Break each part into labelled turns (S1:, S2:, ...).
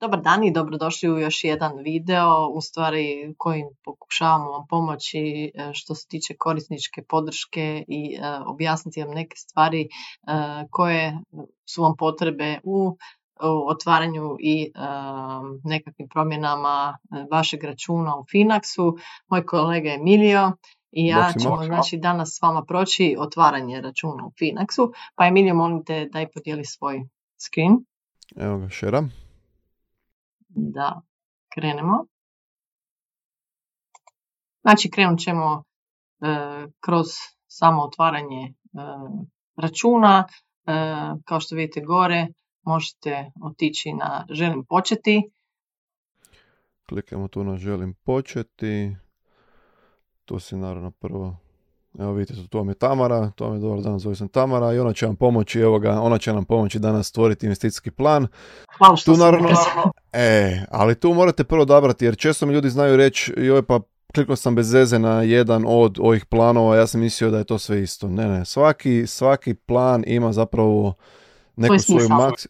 S1: Dobar dan i dobrodošli u još jedan video, u stvari kojim pokušavamo vam pomoći e, što se tiče korisničke podrške i e, objasniti vam neke stvari e, koje su vam potrebe u otvaranju i nekakvim promjenama vašeg računa u Finaxu. Moj kolega Emilio i ja ćemo znači, danas s vama proći otvaranje računa u Finaxu. Pa Emilio, molim te daj podijeli svoj screen.
S2: Evo ga, šera
S1: da krenemo. Znači krenut ćemo e, kroz samo otvaranje e, računa. E, kao što vidite gore možete otići na želim početi.
S2: Klikamo tu na želim početi. Tu si naravno prvo Evo vidite, tu vam je Tamara, to vam je dobar dan, zove sam Tamara i ona će vam pomoći, evo ga, ona će nam pomoći danas stvoriti investicijski plan.
S1: Hvala što tu, naravno,
S2: E, ali tu morate prvo odabrati, jer često mi ljudi znaju reći, joj pa kliknuo sam bez zeze na jedan od ovih planova, ja sam mislio da je to sve isto. Ne, ne, svaki, svaki plan ima zapravo neku svoj maks,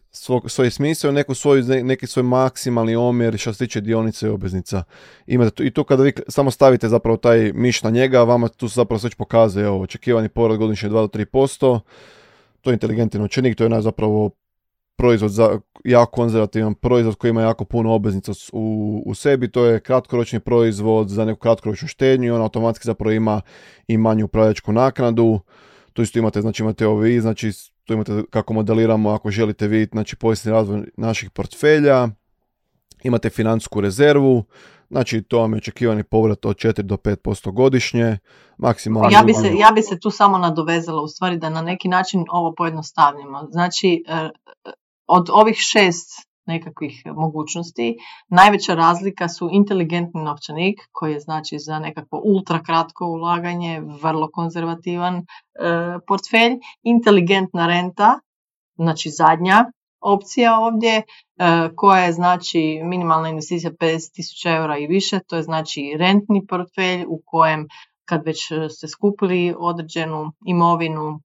S2: svoj, smisao, neku svoju, neki svoj maksimalni omjer što se tiče dionica i obveznica. Imate I tu kada vi samo stavite zapravo taj miš na njega, vama tu se zapravo već pokazuje evo, očekivani povrat godišnje 2 do 3%. To je inteligentni novčanik, to je naš zapravo proizvod za jako konzervativan proizvod koji ima jako puno obveznica u, u sebi, to je kratkoročni proizvod za neku kratkoročnu štednju i on automatski zapravo ima i manju upravljačku naknadu. Tu isto imate, znači imate ovi, znači tu imate kako modeliramo ako želite vidjeti znači povijesni razvoj naših portfelja, imate financijsku rezervu, znači to vam je očekivani povrat od 4 do 5% godišnje, maksimalno...
S1: Ja bi, se, ja bi se tu samo nadovezala u stvari da na neki način ovo pojednostavnimo. Znači, e, od ovih šest nekakvih mogućnosti. Najveća razlika su inteligentni novčanik koji je znači za nekakvo ultra kratko ulaganje, vrlo konzervativan e, portfelj, inteligentna renta, znači zadnja opcija ovdje e, koja je znači minimalna investicija 50.000 eura i više, to je znači rentni portfelj u kojem kad već ste skupili određenu imovinu,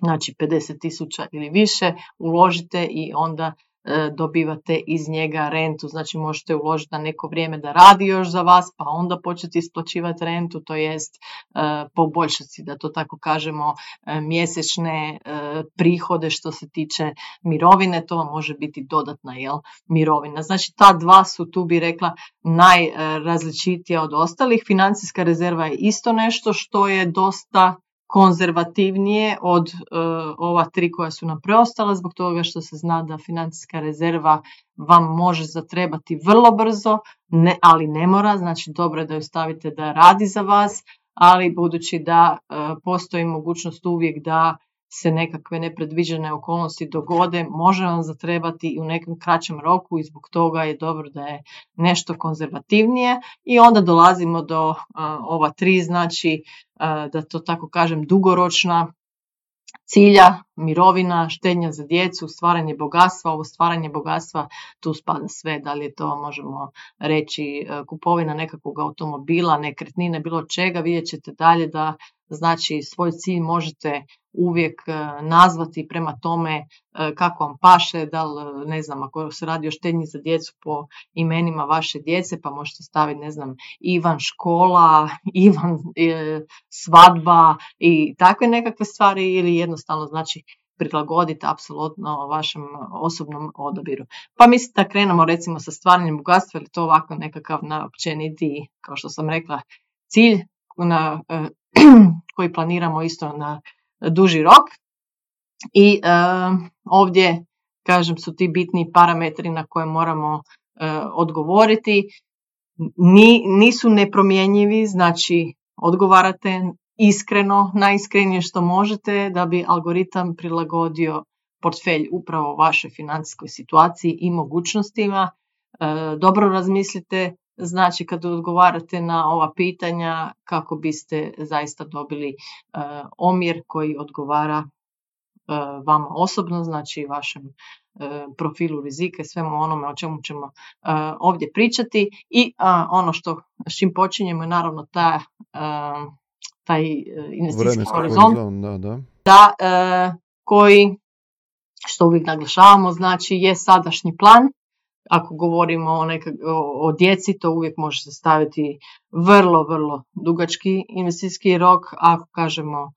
S1: znači 50.000 ili više, uložite i onda dobivate iz njega rentu, znači možete uložiti na neko vrijeme da radi još za vas, pa onda početi isplaćivati rentu, to jest e, poboljšati, da to tako kažemo, e, mjesečne prihode što se tiče mirovine, to vam može biti dodatna jel, mirovina. Znači ta dva su tu bi rekla najrazličitija od ostalih. Financijska rezerva je isto nešto što je dosta konzervativnije od e, ova tri koja su nam preostala zbog toga što se zna da financijska rezerva vam može zatrebati vrlo brzo, ne, ali ne mora, znači dobro je da ju stavite da radi za vas, ali budući da e, postoji mogućnost uvijek da se nekakve nepredviđene okolnosti dogode, može vam zatrebati u nekom kraćem roku i zbog toga je dobro da je nešto konzervativnije. I onda dolazimo do ova tri, znači da to tako kažem dugoročna cilja, mirovina, štednja za djecu, stvaranje bogatstva, ovo stvaranje bogatstva, tu spada sve, da li je to možemo reći kupovina nekakvog automobila, nekretnine, bilo čega, vidjet ćete dalje da znači svoj cilj možete uvijek e, nazvati prema tome e, kako vam paše, da li, ne znam, ako se radi o štednji za djecu po imenima vaše djece, pa možete staviti, ne znam, Ivan škola, Ivan e, svadba i takve nekakve stvari ili jednostavno znači prilagoditi apsolutno vašem osobnom odabiru. Pa mislite da krenemo recimo sa stvaranjem bogatstva ili to ovako nekakav naopćeniti, kao što sam rekla, cilj na, koji planiramo isto na duži rok. I e, ovdje, kažem, su ti bitni parametri na koje moramo e, odgovoriti. Ni, nisu nepromjenjivi, znači odgovarate iskreno, najiskrenije što možete da bi algoritam prilagodio portfelj upravo vašoj financijskoj situaciji i mogućnostima. E, dobro razmislite znači kad odgovarate na ova pitanja kako biste zaista dobili e, omjer koji odgovara e, vama osobno, znači vašem profilu rizika i svemu onome o čemu ćemo ovdje pričati. I ono što s čim počinjemo je naravno ta, taj investicijski horizont.
S2: Da, da.
S1: da koji što uvijek naglašavamo, znači je sadašnji plan. Ako govorimo o, o, djeci, to uvijek može se staviti vrlo, vrlo dugački investicijski rok. Ako kažemo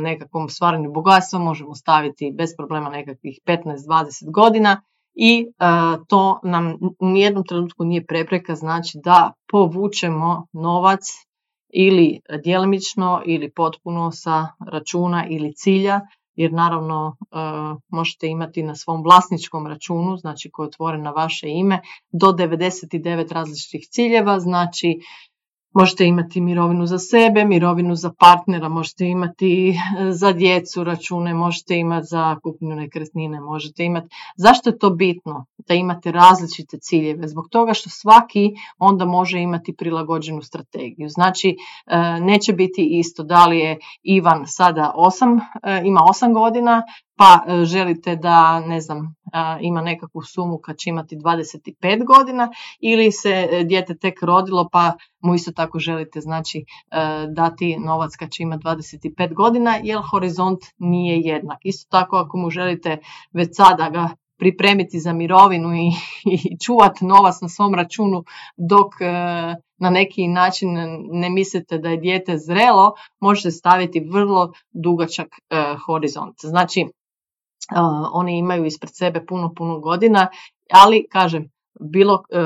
S1: nekakvom stvaranju bogatstva, možemo staviti bez problema nekakvih 15-20 godina i to nam u nijednom trenutku nije prepreka, znači da povučemo novac ili djelomično ili potpuno sa računa ili cilja jer naravno e, možete imati na svom vlasničkom računu, znači koji je otvoren na vaše ime, do 99 različitih ciljeva, znači Možete imati mirovinu za sebe, mirovinu za partnera, možete imati e, za djecu račune, možete imati za kupnju nekretnine, možete imati. Zašto je to bitno da imate različite ciljeve? Zbog toga što svaki onda može imati prilagođenu strategiju. Znači, e, neće biti isto da li je Ivan sada osam, e, ima 8 godina, pa želite da ne znam ima nekakvu sumu kad će imati 25 godina ili se e, dijete tek rodilo pa mu isto tako želite znači e, dati novac kad će imati 25 godina jer horizont nije jednak. Isto tako ako mu želite već sada ga pripremiti za mirovinu i, i čuvati novac na svom računu dok na neki način ne mislite da je dijete zrelo, možete staviti vrlo dugačak horizont. Znači, oni imaju ispred sebe puno, puno godina, ali kažem, bilo e,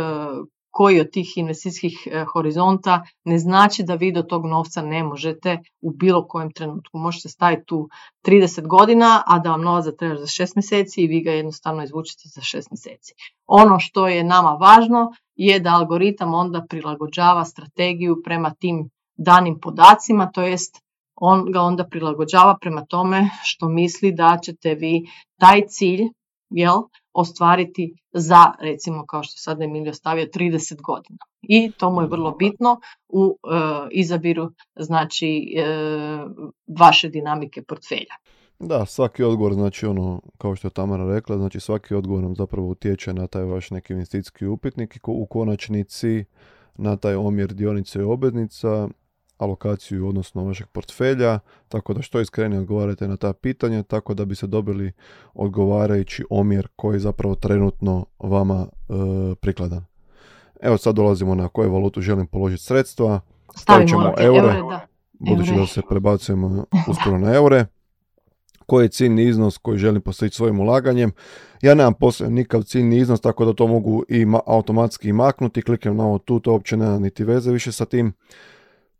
S1: koji od tih investicijskih e, horizonta ne znači da vi do tog novca ne možete u bilo kojem trenutku. Možete staviti tu 30 godina, a da vam novac zatreba za 6 mjeseci i vi ga jednostavno izvučete za 6 mjeseci. Ono što je nama važno je da algoritam onda prilagođava strategiju prema tim danim podacima, to jest on ga onda prilagođava prema tome što misli da ćete vi taj cilj jel, ostvariti za, recimo kao što sad Emilio stavio, 30 godina. I to mu je vrlo bitno u e, izabiru znači e, vaše dinamike portfelja.
S2: Da, svaki odgovor, znači ono, kao što je Tamara rekla, znači svaki odgovor nam zapravo utječe na taj vaš neki investicijski upitnik i u konačnici na taj omjer dionice i obveznica alokaciju odnosno vašeg portfelja, tako da što iskrenije odgovarate na ta pitanja, tako da bi se dobili odgovarajući omjer koji je zapravo trenutno vama e, prikladan. Evo sad dolazimo na koju valutu želim položiti sredstva.
S1: Stavit ćemo eure,
S2: budući da se prebacujemo uskoro na eure. Koji je ciljni iznos koji želim postaviti svojim ulaganjem. Ja nemam poslije nikakav ciljni iznos, tako da to mogu i automatski maknuti. Kliknem na ovo tu, to uopće nema niti veze više sa tim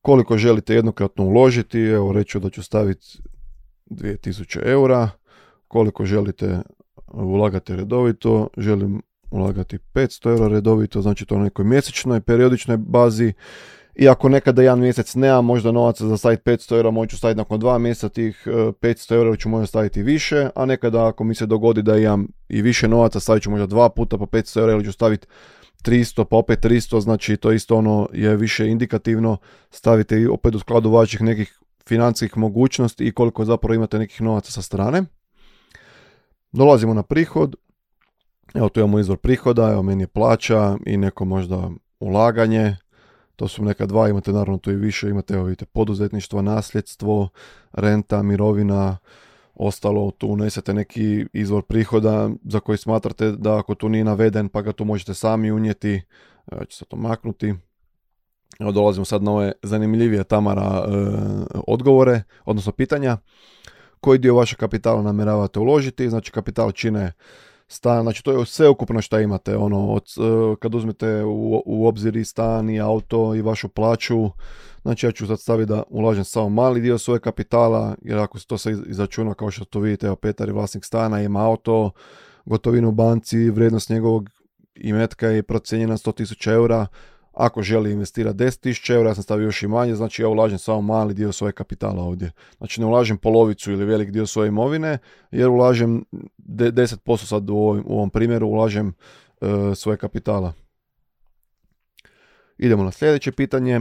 S2: koliko želite jednokratno uložiti, evo reću da ću staviti 2000 eura, koliko želite ulagati redovito, želim ulagati 500 eura redovito, znači to na nekoj mjesečnoj, periodičnoj bazi, i ako nekada jedan mjesec nemam možda novaca za staviti 500 eura, moću staviti nakon dva mjeseca tih 500 e, eura ću možda staviti više, a nekada ako mi se dogodi da imam i više novaca, stavit ću možda dva puta po 500 eura ili ću staviti 300 pa opet 300, znači to isto ono je više indikativno, stavite i opet u skladu vaših nekih financijskih mogućnosti i koliko zapravo imate nekih novaca sa strane. Dolazimo na prihod, evo tu imamo izvor prihoda, evo meni je plaća i neko možda ulaganje, to su neka dva, imate naravno tu i više, imate evo vidite poduzetništvo, nasljedstvo, renta, mirovina, ostalo tu unesete neki izvor prihoda za koji smatrate da ako tu nije naveden pa ga tu možete sami unijeti, ja ću se to maknuti. Evo dolazimo sad na ove zanimljivije Tamara e, odgovore, odnosno pitanja. Koji dio vašeg kapitala namjeravate uložiti? Znači kapital čine stan, znači to je sve ukupno što imate, ono, od, e, kad uzmete u, u obzir i stan i auto i vašu plaću, Znači ja ću sad staviti da ulažem samo mali dio svoje kapitala, jer ako se to se izračuna kao što to vidite, evo Petar je vlasnik stana, ima auto, gotovinu u banci, vrijednost njegovog imetka je procijenjena 100.000 eura, ako želi investirati 10.000 eura, ja sam stavio još i manje, znači ja ulažem samo mali dio svoje kapitala ovdje. Znači ne ulažem polovicu ili velik dio svoje imovine, jer ulažem 10% sad u ovom, u ovom primjeru, ulažem e, svoje kapitala. Idemo na sljedeće pitanje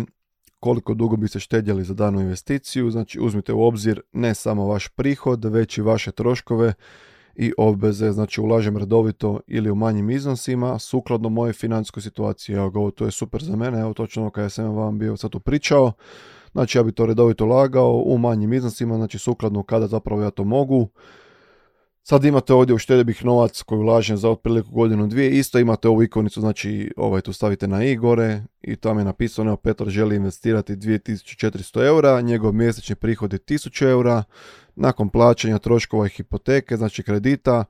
S2: koliko dugo biste štedjeli za danu investiciju, znači uzmite u obzir ne samo vaš prihod, već i vaše troškove i obveze, znači ulažem redovito ili u manjim iznosima, sukladno moje financijskoj situaciji. Evo ovo to je super za mene, evo točno ono kada sam vam bio sad tu pričao. Znači ja bi to redovito lagao u manjim iznosima, znači sukladno kada zapravo ja to mogu. Sad imate ovdje u bih novac koji ulažem za otprilike godinu dvije. Isto imate ovu ikonicu, znači ovaj tu stavite na i gore i tamo je napisano evo Petar želi investirati 2400 eura, njegov mjesečni prihod je 1000 eura, nakon plaćanja troškova hipoteke, znači kredita,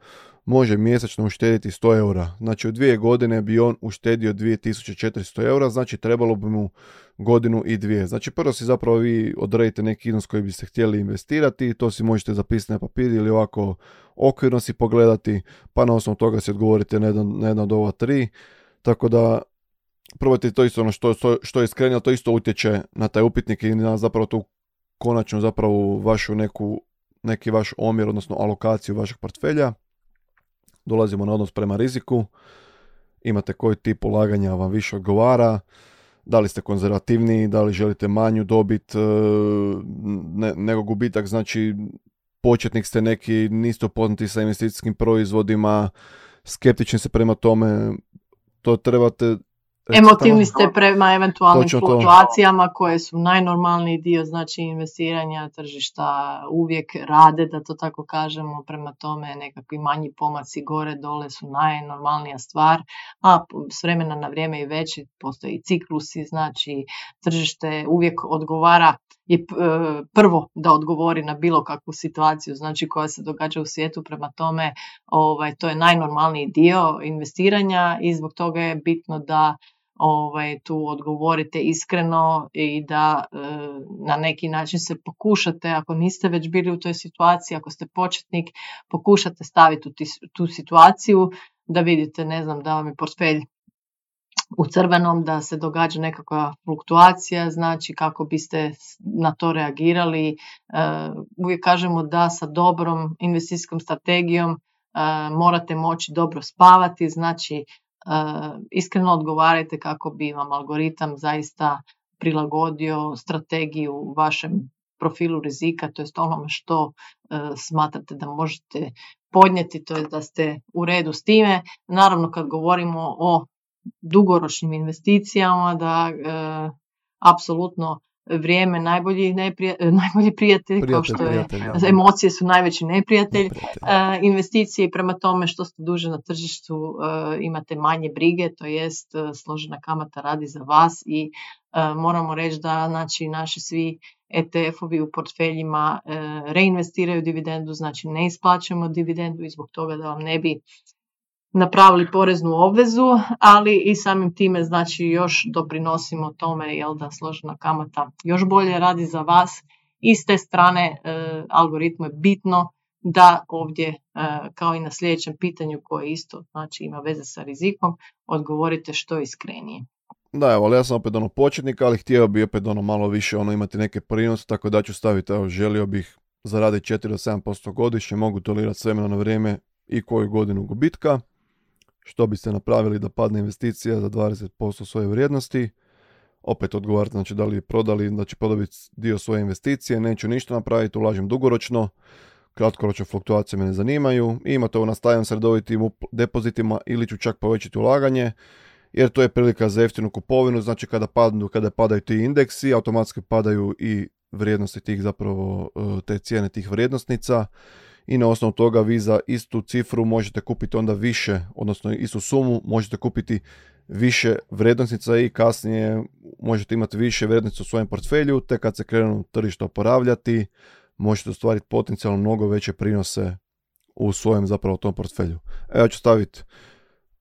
S2: može mjesečno uštediti 100 eura. Znači u dvije godine bi on uštedio 2400 eura, znači trebalo bi mu godinu i dvije. Znači prvo si zapravo vi odredite neki iznos koji biste htjeli investirati, to si možete zapisati na papir ili ovako okvirno si pogledati, pa na osnovu toga si odgovorite na jedan, na jedan od ova tri. Tako da probajte to isto ono što, što je iskrenije, to isto utječe na taj upitnik i na zapravo tu konačnu zapravo vašu neku, neki vaš omjer, odnosno alokaciju vašeg portfelja. Dolazimo na odnos prema riziku. Imate koji tip ulaganja vam više odgovara da li ste konzervativniji, da li želite manju dobit e, ne, nego gubitak, znači početnik ste neki, niste upoznati sa investicijskim proizvodima, skeptični se prema tome, to trebate
S1: Emotivni ste prema eventualnim fluktuacijama koje su najnormalniji dio znači investiranja tržišta uvijek rade da to tako kažemo. Prema tome nekakvi manji pomaci gore dole su najnormalnija stvar a s vremena na vrijeme i veći postoji ciklusi znači tržište uvijek odgovara je e, prvo da odgovori na bilo kakvu situaciju znači koja se događa u svijetu. Prema tome ovaj to je najnormalniji dio investiranja i zbog toga je bitno da ovaj, tu odgovorite iskreno i da e, na neki način se pokušate, ako niste već bili u toj situaciji, ako ste početnik, pokušate staviti u tu situaciju da vidite, ne znam, da vam je portfelj u crvenom, da se događa nekakva fluktuacija, znači kako biste na to reagirali. E, uvijek kažemo da sa dobrom investicijskom strategijom e, morate moći dobro spavati, znači iskreno odgovarajte kako bi vam algoritam zaista prilagodio strategiju vašem profilu rizika, to je onome što e, smatrate da možete podnijeti, to je da ste u redu s time. Naravno kad govorimo o dugoročnim investicijama, da e, apsolutno vrijeme najbolji, neprija, e, najbolji prijatelj, kao što je, emocije su najveći neprijatelj, neprijatelj. investicije i prema tome što ste duže na tržištu e, imate manje brige, to jest e, složena kamata radi za vas i moramo reći da znači, naši svi ETF-ovi u portfeljima reinvestiraju dividendu, znači ne isplaćujemo dividendu i zbog toga da vam ne bi napravili poreznu obvezu, ali i samim time znači još doprinosimo tome jel da složena kamata još bolje radi za vas i s te strane e, algoritmu je bitno da ovdje e, kao i na sljedećem pitanju koje isto znači ima veze sa rizikom odgovorite što iskrenije.
S2: Da, evo, ali ja sam opet ono početnik, ali htio bi opet ono malo više ono imati neke prinose, tako da ću staviti, evo, želio bih zaraditi 4 do 7% godišnje, mogu tolerirati s na vrijeme i koju godinu gubitka što biste napravili da padne investicija za 20% svoje vrijednosti. Opet odgovarate, znači da li prodali, da će podobiti dio svoje investicije, neću ništa napraviti, ulažem dugoročno, kratkoročno fluktuacije me ne zanimaju, I imate ovo nastavljam s redovitim depozitima ili ću čak povećati ulaganje, jer to je prilika za jeftinu kupovinu, znači kada padnu, kada padaju ti indeksi, automatski padaju i vrijednosti tih zapravo, e, te cijene tih vrijednosnica i na osnovu toga vi za istu cifru možete kupiti onda više, odnosno istu sumu možete kupiti više vrednosnica i kasnije možete imati više vrednosti u svojem portfelju, te kad se krenu tržište oporavljati, možete ostvariti potencijalno mnogo veće prinose u svojem zapravo tom portfelju. Evo ću staviti,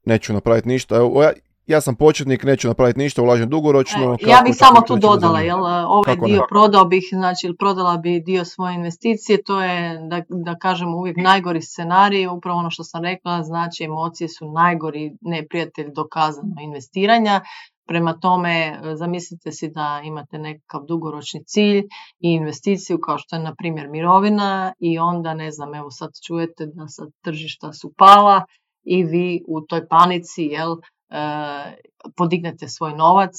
S2: neću napraviti ništa, evo, ja sam početnik, neću napraviti ništa, ulažem dugoročno.
S1: E, ja bih samo tu dodala, jel, ovaj dio prodao bih, znači prodala bi dio svoje investicije, to je da, da kažem uvijek najgori scenarij, upravo ono što sam rekla, znači emocije su najgori neprijatelj dokazano investiranja, Prema tome, zamislite si da imate nekakav dugoročni cilj i investiciju kao što je na primjer mirovina i onda ne znam, evo sad čujete da sad tržišta su pala i vi u toj panici jel, podignete svoj novac,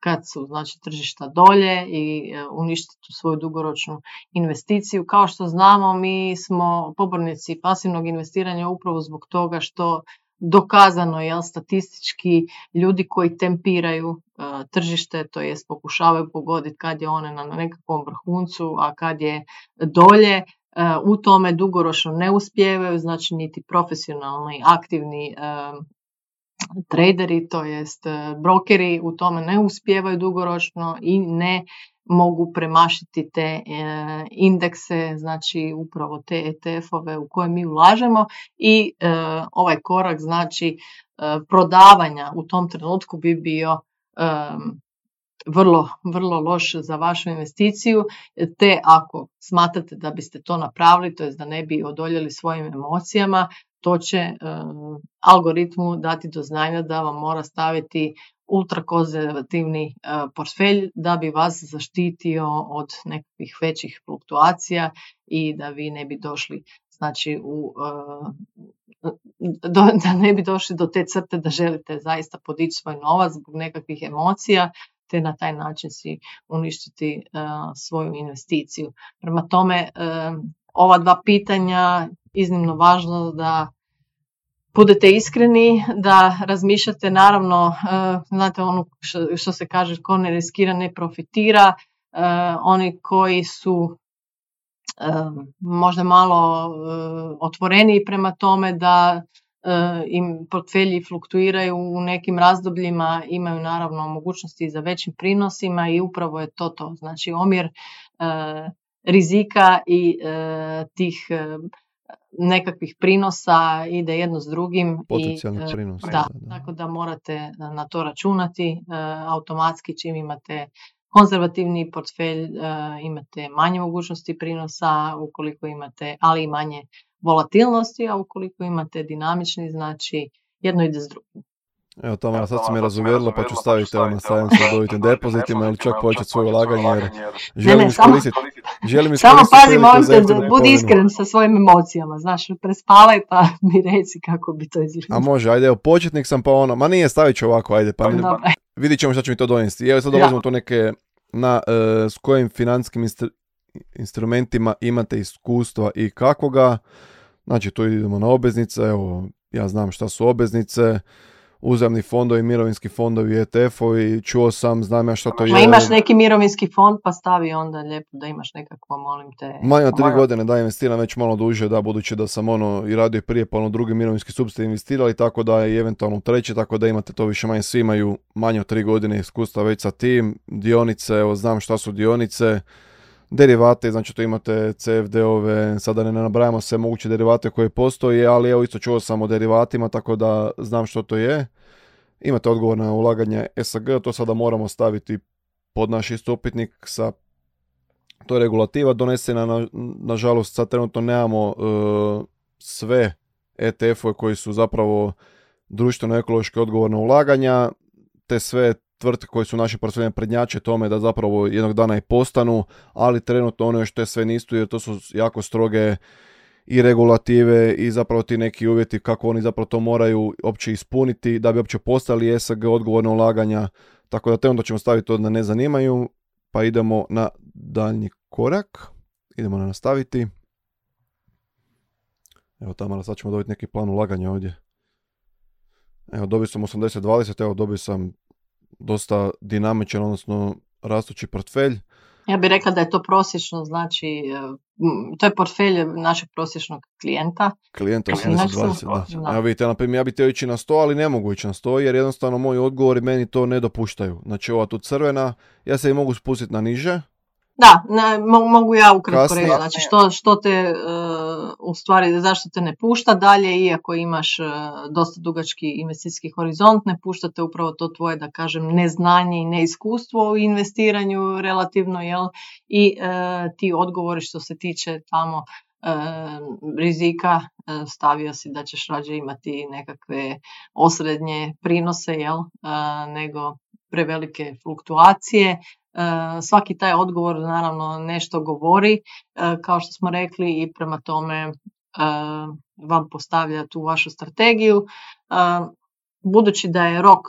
S1: kad su znači tržišta dolje i uništiti tu svoju dugoročnu investiciju. Kao što znamo, mi smo pobornici pasivnog investiranja upravo zbog toga što dokazano je statistički ljudi koji tempiraju tržište, to jest pokušavaju pogoditi kad je one na nekakvom vrhuncu, a kad je dolje, u tome dugoročno ne uspijevaju, znači niti profesionalni, aktivni traderi, to jest brokeri u tome ne uspijevaju dugoročno i ne mogu premašiti te e, indekse, znači upravo te ETF-ove u koje mi ulažemo i e, ovaj korak znači e, prodavanja u tom trenutku bi bio vrlo, vrlo loš za vašu investiciju, te ako smatrate da biste to napravili, to je da ne bi odoljeli svojim emocijama, to će algoritmu dati do znanja da vam mora staviti ultrakonzervativni portfelj da bi vas zaštitio od nekakvih većih fluktuacija i da vi ne bi došli znači u, da ne bi došli do te crte da želite zaista podići svoj novac zbog nekakvih emocija te na taj način si uništiti svoju investiciju. Prema tome, ova dva pitanja iznimno važno da budete iskreni, da razmišljate naravno, e, znate ono što se kaže, ko ne riskira ne profitira, e, oni koji su e, možda malo otvoreniji prema tome da im portfelji fluktuiraju u nekim razdobljima, imaju naravno mogućnosti za većim prinosima i upravo je to to. Znači omjer rizika i tih nekakvih prinosa ide jedno s drugim.
S2: i, e, prinosa.
S1: Da, tako da morate na to računati. E, automatski čim imate konzervativni portfelj, e, imate manje mogućnosti prinosa, ukoliko imate, ali i manje volatilnosti, a ukoliko imate dinamični, znači jedno ide s drugim.
S2: Evo Tamara, sad si me razuvjerila pa ću staviti ovo na sa redovitim depozitima ili čak početi svoje ulaganje jer želim iskoristiti Želim
S1: Samo pazi, molim te, budi iskren sa svojim emocijama, znaš, prespavaj pa mi reci kako bi to izgledalo.
S2: A može, ajde, evo, početnik sam pa ono, ma nije, stavit ću ovako, ajde, pa vidit ćemo šta će mi to donijeti. Evo sad dolazimo to neke, na, uh, s kojim financijskim instrumentima imate iskustva i kakvoga. Znači, tu idemo na obveznice, evo, ja znam šta su obveznice, uzemni fondovi, mirovinski fondovi, ETF-ovi, čuo sam, znam ja što to
S1: je. imaš neki mirovinski fond, pa stavi onda lijepo da imaš nekako, molim te.
S2: Manje od tri godine da investiram već malo duže, da, budući da sam ono i radio prije, pa ono drugi mirovinski sub ste investirali, tako da i eventualno treći, tako da imate to više manje, svi imaju manje od tri godine iskustva već sa tim, dionice, evo znam šta su dionice, derivate, znači to imate CFD-ove, sada ne nabrajamo sve moguće derivate koje postoje, ali evo isto čuo sam o derivatima, tako da znam što to je. Imate odgovor na ulaganje SAG, to sada moramo staviti pod naš istupitnik sa to je regulativa donesena, na, nažalost sad trenutno nemamo uh, sve ETF-ove koji su zapravo društveno ekološki odgovorna ulaganja, te sve tvrtke koje su naši portfelje prednjače tome da zapravo jednog dana i postanu, ali trenutno ono što je sve nisu jer to su jako stroge i regulative i zapravo ti neki uvjeti kako oni zapravo to moraju opće ispuniti da bi opće postali ESG odgovorne ulaganja. Tako da te onda ćemo staviti to da ne zanimaju, pa idemo na daljnji korak. Idemo na nastaviti. Evo tamo sad ćemo dobiti neki plan ulaganja ovdje. Evo dobio sam 80-20, evo dobio sam dosta dinamičan, odnosno rastući portfelj.
S1: Ja bih rekla da je to prosječno, znači e, to je portfelj našeg prosječnog klijenta.
S2: Klijenta 80-20, da. Ja, vidite, na ja bih htio ići na 100, ali ne mogu ići na 100 jer jednostavno moji odgovori meni to ne dopuštaju. Znači ova tu crvena, ja se i mogu spustiti na niže,
S1: da, ne, mogu ja ukratko reći, znači što, što te uh, u stvari, zašto te ne pušta dalje, iako imaš uh, dosta dugački investicijski horizont, ne pušta te upravo to tvoje, da kažem, neznanje i neiskustvo u investiranju relativno, jel, i uh, ti odgovori što se tiče tamo rizika, stavio si da ćeš rađe imati nekakve osrednje prinose, jel, nego prevelike fluktuacije, E, svaki taj odgovor naravno nešto govori, e, kao što smo rekli i prema tome e, vam postavlja tu vašu strategiju. Budući da je rok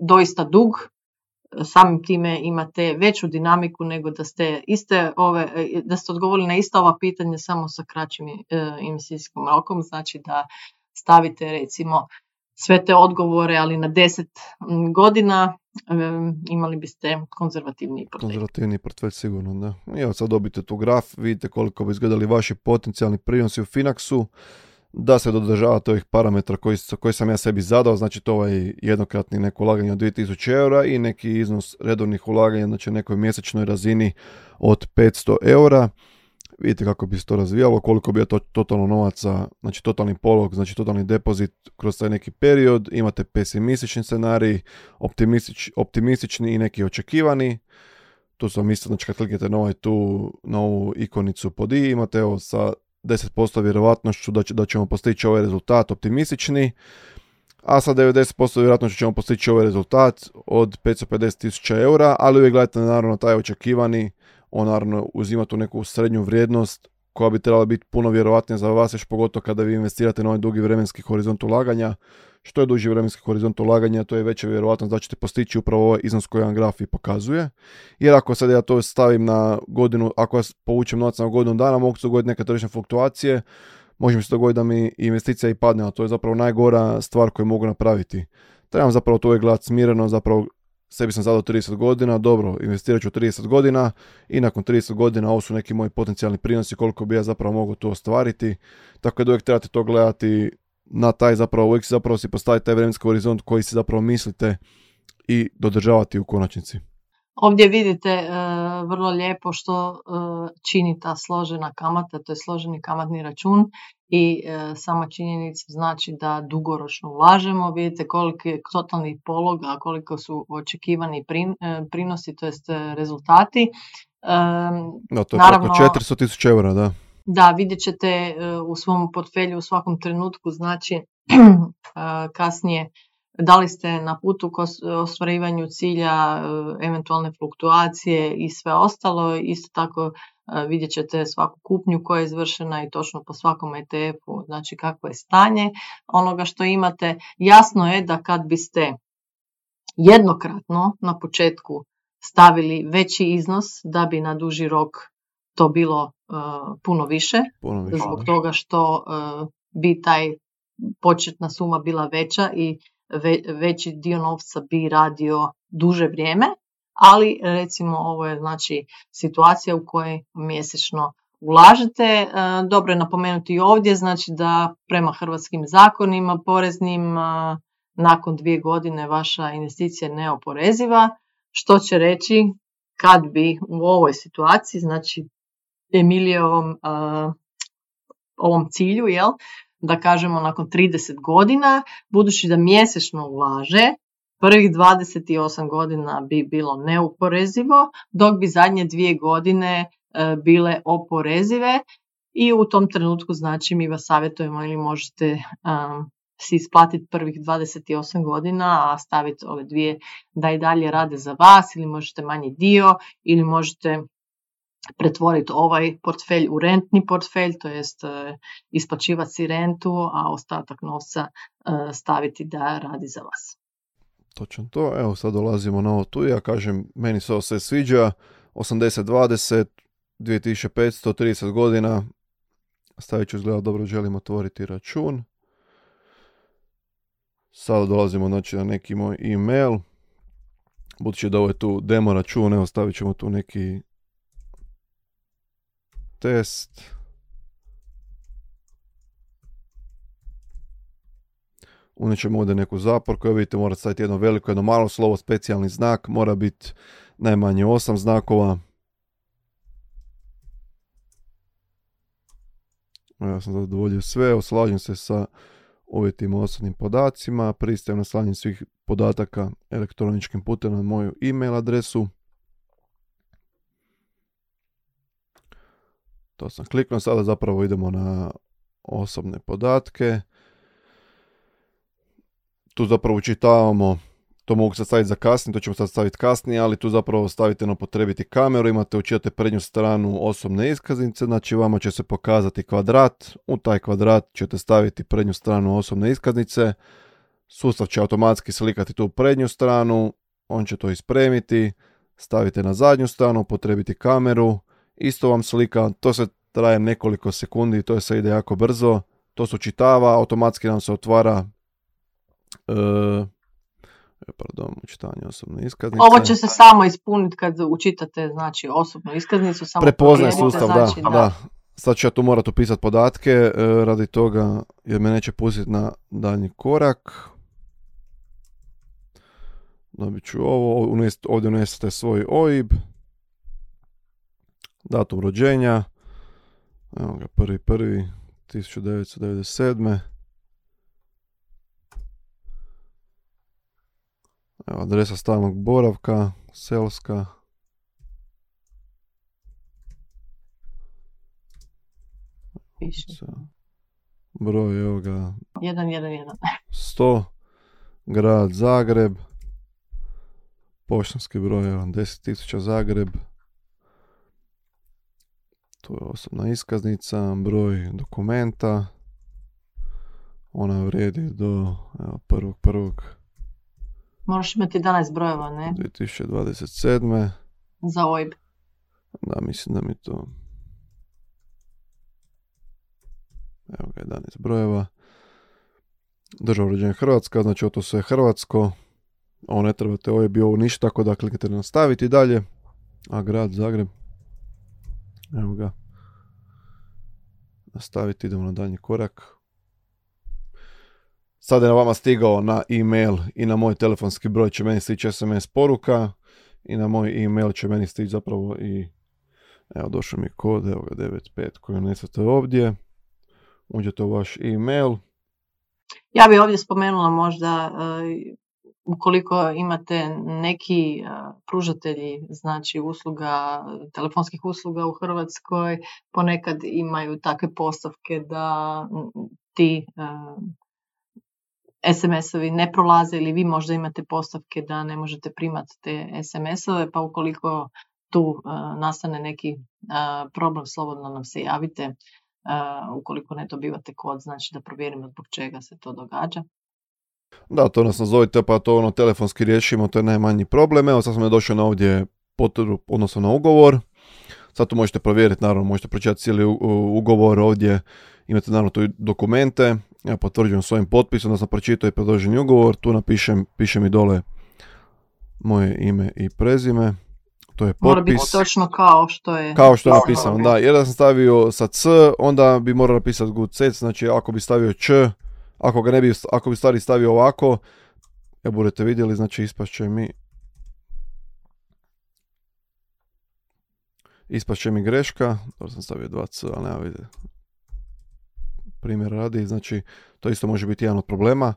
S1: doista dug, samim time imate veću dinamiku nego da ste iste ove, da ste odgovorili na ista ova pitanja samo sa kraćim investicijskim rokom, znači da stavite recimo sve te odgovore, ali na 10 godina imali biste konzervativni portfelj.
S2: Konzervativni portfelj sigurno, da. I evo sad dobite tu graf, vidite koliko bi izgledali vaši potencijalni prinosi u Finaxu, da se dodržavate ovih parametra koji, sam ja sebi zadao, znači to ovaj jednokratni neko ulaganje od 2000 eura i neki iznos redovnih ulaganja, znači nekoj mjesečnoj razini od 500 eura vidite kako bi se to razvijalo, koliko bi je to totalno novaca, znači totalni polog, znači totalni depozit kroz taj neki period, imate pesimistični scenarij, optimistič, optimistični i neki očekivani, tu sam isto, znači kad kliknete na, ovaj tu, na ovu ikonicu pod i, imate evo sa 10% vjerovatnošću da, će, da ćemo postići ovaj rezultat optimistični, a sa 90% vjerojatnošću ćemo postići ovaj rezultat od 550.000 eura, ali uvijek gledajte naravno taj očekivani, on naravno uzima tu neku srednju vrijednost koja bi trebala biti puno vjerovatnija za vas, još pogotovo kada vi investirate na ovaj dugi vremenski horizont ulaganja. Što je duži vremenski horizont ulaganja, to je veća vjerojatnost da ćete postići upravo ovaj iznos koji vam graf i pokazuje. Jer ako sad ja to stavim na godinu, ako ja povučem novac na godinu dana, mogu se dogoditi neke tržišne fluktuacije, može mi se dogoditi da mi investicija i padne, a to je zapravo najgora stvar koju mogu napraviti. Trebam zapravo to uvijek gledati smireno, zapravo sebi sam zadao 30 godina, dobro, investirat ću 30 godina i nakon 30 godina ovo su neki moji potencijalni prinosi koliko bi ja zapravo mogu to ostvariti. Tako da uvijek trebate to gledati na taj zapravo, uvijek si zapravo si postaviti taj vremenski horizont koji si zapravo mislite i dodržavati u konačnici.
S1: Ovdje vidite e, vrlo lijepo što e, čini ta složena kamata, to je složeni kamatni račun i e, sama činjenica znači da dugoročno ulažemo, vidite koliki je totalni polog, a koliko su očekivani prinosi, to jest rezultati.
S2: No, to je Naravno, preko 400 tisuća eura, da.
S1: Da, vidjet ćete u svom portfelju u svakom trenutku, znači kasnije da li ste na putu k ostvarivanju cilja, e, eventualne fluktuacije i sve ostalo. Isto tako e, vidjet ćete svaku kupnju koja je izvršena i točno po svakom ETF-u, znači kakvo je stanje onoga što imate. Jasno je da kad biste jednokratno na početku stavili veći iznos da bi na duži rok to bilo e, puno više, puno zbog toga što bi taj početna suma bila veća i veći dio novca bi radio duže vrijeme, ali recimo ovo je znači situacija u kojoj mjesečno ulažete. E, dobro je napomenuti i ovdje, znači da prema hrvatskim zakonima poreznim e, nakon dvije godine vaša investicija je neoporeziva, što će reći kad bi u ovoj situaciji, znači Emilijevom e, ovom cilju, jel, da kažemo nakon 30 godina, budući da mjesečno ulaže, prvih 28 godina bi bilo neuporezivo, dok bi zadnje dvije godine e, bile oporezive i u tom trenutku znači mi vas savjetujemo ili možete si isplatiti prvih 28 godina, a staviti ove dvije da i dalje rade za vas ili možete manji dio ili možete pretvoriti ovaj portfelj u rentni portfelj, to jest e, isplaćivati si rentu, a ostatak novca e, staviti da radi za vas.
S2: Točno to, evo sad dolazimo na ovo tu, ja kažem, meni se ovo sve sviđa, 80-20, 2530 godina, stavit ću izgleda dobro, želim otvoriti račun. Sada dolazimo znači, na neki moj email, budući da ovo je tu demo račun, evo stavit ćemo tu neki test. Unijet ćemo ovdje neku zapor koju vidite morate staviti jedno veliko, jedno malo slovo, specijalni znak, mora biti najmanje 8 znakova. Ja sam zadovoljio sve, oslažem se sa uvjetima osobnim podacima, pristajem na slanje svih podataka elektroničkim putem na moju e-mail adresu. To sam kliknuo, sada zapravo idemo na osobne podatke. Tu zapravo učitavamo, to mogu sad staviti za kasnije, to ćemo sad staviti kasnije, ali tu zapravo stavite na potrebiti kameru, imate učitate prednju stranu osobne iskaznice, znači vama će se pokazati kvadrat, u taj kvadrat ćete staviti prednju stranu osobne iskaznice, sustav će automatski slikati tu prednju stranu, on će to ispremiti, stavite na zadnju stranu, potrebiti kameru, isto vam slika, to se traje nekoliko sekundi, to se ide jako brzo, to se učitava, automatski nam se otvara e, pardon, učitanje osobne iskaznice.
S1: Ovo će se samo ispuniti kad učitate znači, osobnu iskaznicu. Samo
S2: Prepoznaje sustav, znači, da, da. Sad ću ja tu morati upisati podatke e, radi toga jer me neće pustiti na daljnji korak. Dobit ću ovo, ovdje unesete svoj OIB, datum rođenja, evo ga, prvi prvi, 1997. Evo, adresa stalnog boravka, selska.
S1: Piše.
S2: Broj, evo ga.
S1: 111.
S2: 100. Grad Zagreb. Poštanski broj, evo, 10.000 Zagreb. Tu je osobna iskaznica, broj dokumenta. Ona vredi do evo, prvog prvog
S1: Moraš imati 11 brojeva, ne?
S2: 2027.
S1: Za OIB.
S2: Da, mislim da mi to... Evo ga, 11 brojeva. Država Hrvatska, znači to sve Hrvatsko. Ovo ne trebate ovo ništa, tako da kliknete na nastaviti dalje. A grad Zagreb. Evo ga. Nastaviti, idemo na daljnji korak. Sad je na vama stigao na e-mail i na moj telefonski broj će meni stići SMS poruka i na moj e-mail će meni stići zapravo i evo došao mi kod, evo ga 95 koji unesete ovdje. Uđete u vaš e-mail.
S1: Ja bih ovdje spomenula možda e, ukoliko imate neki pružatelji znači usluga, telefonskih usluga u Hrvatskoj, ponekad imaju takve postavke da ti SMS-ovi ne prolaze ili vi možda imate postavke da ne možete primati te SMS-ove, pa ukoliko tu nastane neki problem, slobodno nam se javite. Ukoliko ne dobivate kod, znači da provjerimo zbog čega se to događa.
S2: Da, to nas nazovite pa to ono telefonski riješimo, to je najmanji problem. Evo sad smo došli na ovdje potvrdu, odnosno na ugovor. Sad to možete provjeriti, naravno možete pročitati cijeli ugovor ovdje, imate naravno tu dokumente, ja potvrđujem svojim potpisom da sam pročitao i predloženi ugovor, tu napišem, pišem i dole moje ime i prezime. To je potpis. Mora biti
S1: točno kao što je.
S2: Kao što je napisano, da. Jer da sam stavio sa C, onda bi morao napisati good set, znači ako bi stavio Č, ako ga ne bi, ako bi stvari stavio ovako, ja budete vidjeli, znači ispašće mi ispašće mi greška, dobro sam stavio 2C, ali nema vidjeti primjer radi, znači to isto može biti jedan od problema.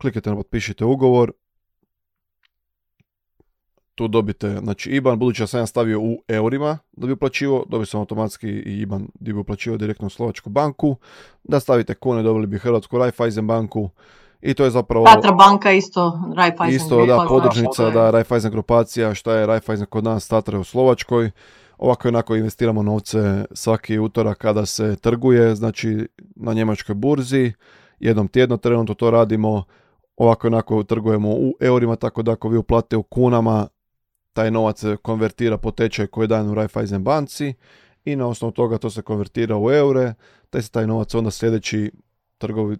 S2: Klikajte na potpišite ugovor, tu dobite, znači IBAN, budući da sam ja stavio u eurima da bi uplaćivo, dobio sam automatski i IBAN da bi uplaćivo direktno u Slovačku banku, da stavite kune, dobili bi Hrvatsku Raiffeisen banku i to je zapravo...
S1: Patra banka isto, Raiffeisen
S2: Isto, da, podružnica, da, Raiffeisen grupacija, šta je Raiffeisen kod nas, Tatra u Slovačkoj. Ovako i onako investiramo novce svaki utorak kada se trguje, znači na njemačkoj burzi. Jednom tjedno trenutno to radimo, ovako i onako trgujemo u eurima, tako da ako vi uplatite u kunama, taj novac se konvertira po tečaju koji je u Raiffeisen banci i na osnovu toga to se konvertira u eure, taj se taj novac onda sljedeći, trgovi,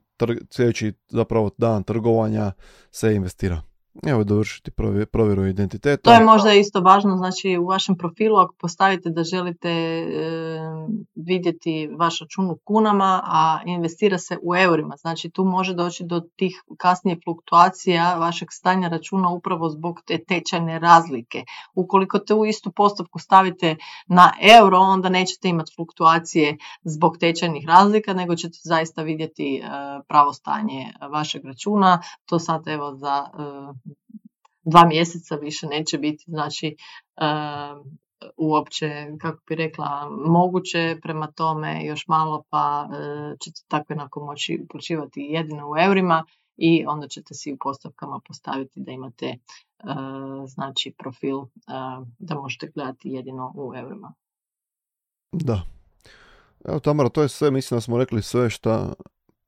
S2: sljedeći zapravo dan trgovanja se investira. Evo dovršiti provjeru identiteta.
S1: To je možda isto važno, znači u vašem profilu ako postavite da želite e, vidjeti vaš račun u kunama, a investira se u eurima, znači tu može doći do tih kasnije fluktuacija vašeg stanja računa upravo zbog te tečajne razlike. Ukoliko te u istu postavku stavite na euro, onda nećete imati fluktuacije zbog tečajnih razlika, nego ćete zaista vidjeti e, pravo stanje vašeg računa. To sad evo za e, dva mjeseca više neće biti znači uopće, kako bi rekla, moguće prema tome još malo pa uh, ćete tako jednako moći uplaćivati jedino u eurima i onda ćete si u postavkama postaviti da imate e, znači profil da možete gledati jedino u eurima.
S2: Da. Evo Tamara, to je sve, mislim da smo rekli sve šta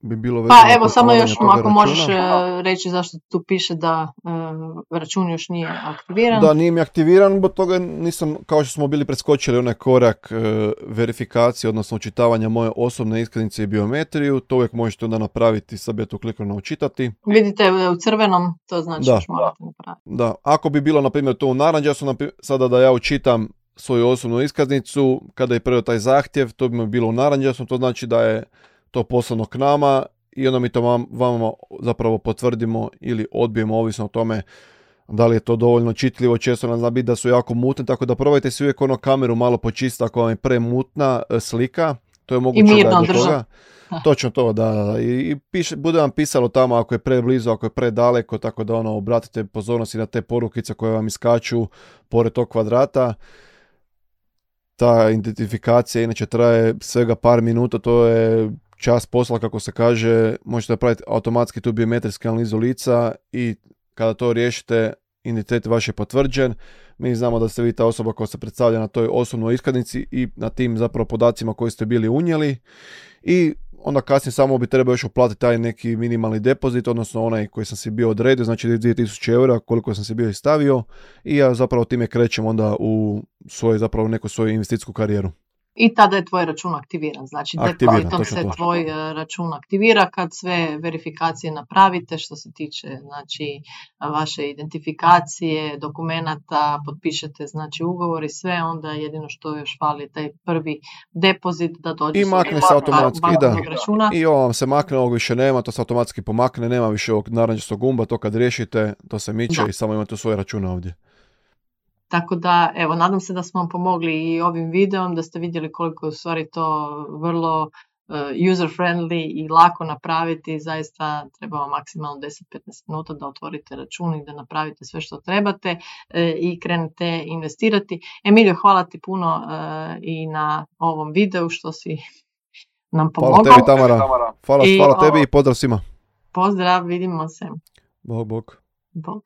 S2: bi bilo
S1: Pa evo, samo još ako možeš
S2: računa.
S1: e, reći zašto tu piše da e, račun još nije aktiviran.
S2: Da, nije mi aktiviran, zbog toga nisam, kao što smo bili preskočili onaj korak e, verifikacije, odnosno učitavanja moje osobne iskaznice i biometriju, to uvijek možete onda napraviti, sad bi ja tu kliknuo na učitati.
S1: Vidite e, u crvenom, to znači
S2: Da.
S1: morate napraviti.
S2: Da, ako bi bilo, na primjer, to u naranđasu, sada da ja učitam svoju osobnu iskaznicu, kada je predao taj zahtjev, to bi mi bilo u naranđasu, to znači da je to poslano k nama i onda mi to vam, vama zapravo potvrdimo ili odbijemo, ovisno o tome da li je to dovoljno čitljivo, često nam zna biti da su jako mutne, tako da probajte si uvijek ono kameru malo počistiti ako vam je premutna e, slika, to je moguće da je do toga.
S1: Da.
S2: Točno to, da. I, i piše, bude vam pisalo tamo ako je preblizu, ako je predaleko, tako da ono, obratite pozornost i na te porukice koje vam iskaču pored tog kvadrata. Ta identifikacija inače traje svega par minuta, to je čas posla kako se kaže, možete napraviti automatski tu biometrijsku analizu lica i kada to riješite, identitet vaš je potvrđen, mi znamo da ste vi ta osoba koja se predstavlja na toj osobnoj iskaznici i na tim zapravo podacima koji ste bili unijeli. I onda kasnije samo bi trebao još uplatiti taj neki minimalni depozit, odnosno onaj koji sam si bio odredio, znači 2000 eura koliko sam si bio i stavio. I ja zapravo time krećem onda u svoju, zapravo neku svoju investicijsku karijeru.
S1: I tada je tvoj račun aktiviran. Znači
S2: Aktiviran,
S1: se
S2: to.
S1: tvoj e, račun aktivira kad sve verifikacije napravite što se tiče znači vaše identifikacije, dokumenata, potpišete znači ugovor i sve, onda jedino što još fali taj prvi depozit da dođe
S2: I makne se automatski, da.
S1: računa.
S2: I ovo vam se makne, ovog više nema, to se automatski pomakne, nema više ovog narančastog gumba, to kad riješite, to se miče
S1: Da.
S2: i samo imate svoje račune ovdje.
S1: Tako da, evo, nadam se da smo vam pomogli i ovim videom, da ste vidjeli koliko je u stvari to vrlo eh, user friendly i lako napraviti. Zaista treba vam maksimalno 10-15 minuta da otvorite račun i da napravite sve što trebate eh, i krenete investirati. Emilio, hvala ti puno eh, i na ovom videu što si nam
S2: Hvala
S1: pomogao.
S2: tebi Tamara, hvala,
S1: I
S2: hvala tebi i pozdrav svima.
S1: Pozdrav, vidimo se.
S2: Bog, bog.
S1: Bog.